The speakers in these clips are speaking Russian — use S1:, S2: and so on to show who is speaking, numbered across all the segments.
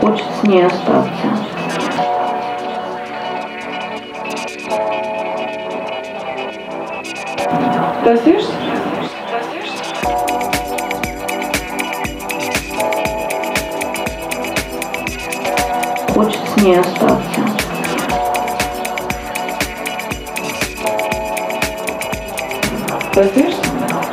S1: Хочет с ней остаться.
S2: Простишь?
S1: Хочет с ней остаться.
S2: Простишь?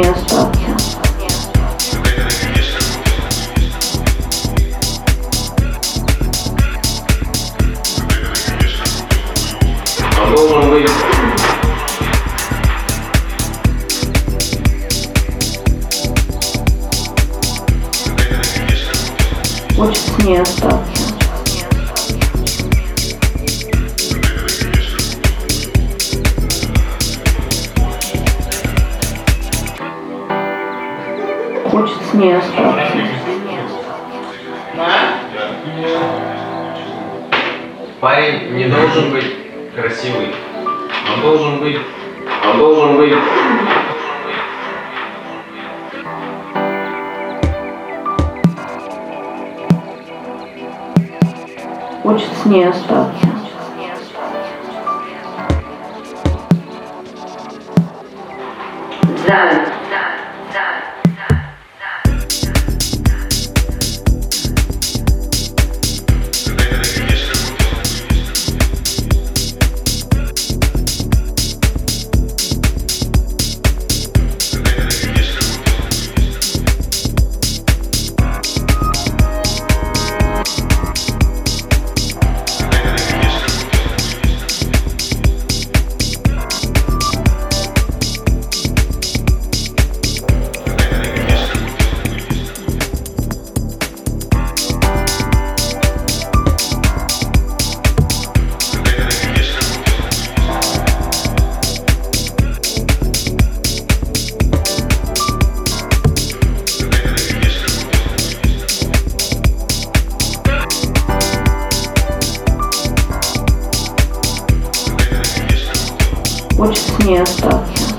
S1: Остаться.
S3: Он должен быть
S1: Хочет с ней остаться. Хочет с ней остаться.
S3: парень не должен быть красивый. Он должен быть. Он должен быть.
S1: Хочет с ней остаться. Хочет с ней остаться.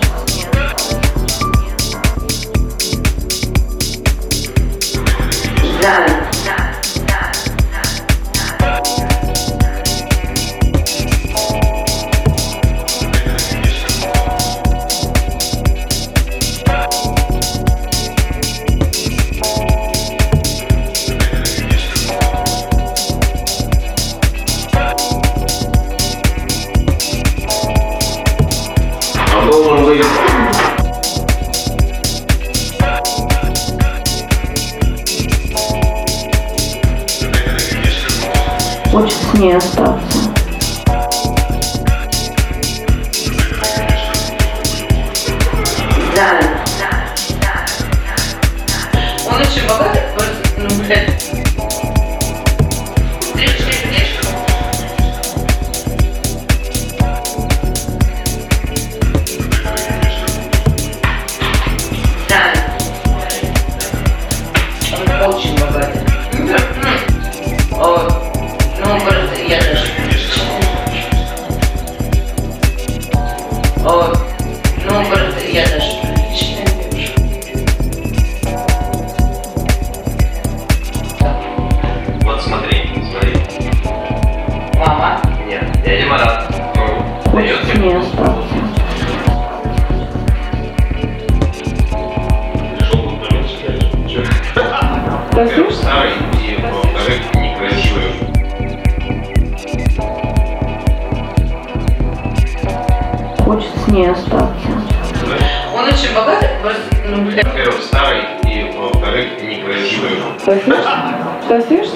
S1: Хочет с ней остаться.
S4: Он очень богатый, просто, ну, блядь. Да. Очень богатый.
S3: Во-первых, старый и, во-вторых, некрасивый.
S1: Хочет с ней остаться.
S4: Он очень богатый, просто, ну, блядь.
S3: Во-первых, старый и, во-вторых, некрасивый.
S2: Простишь? Простишь?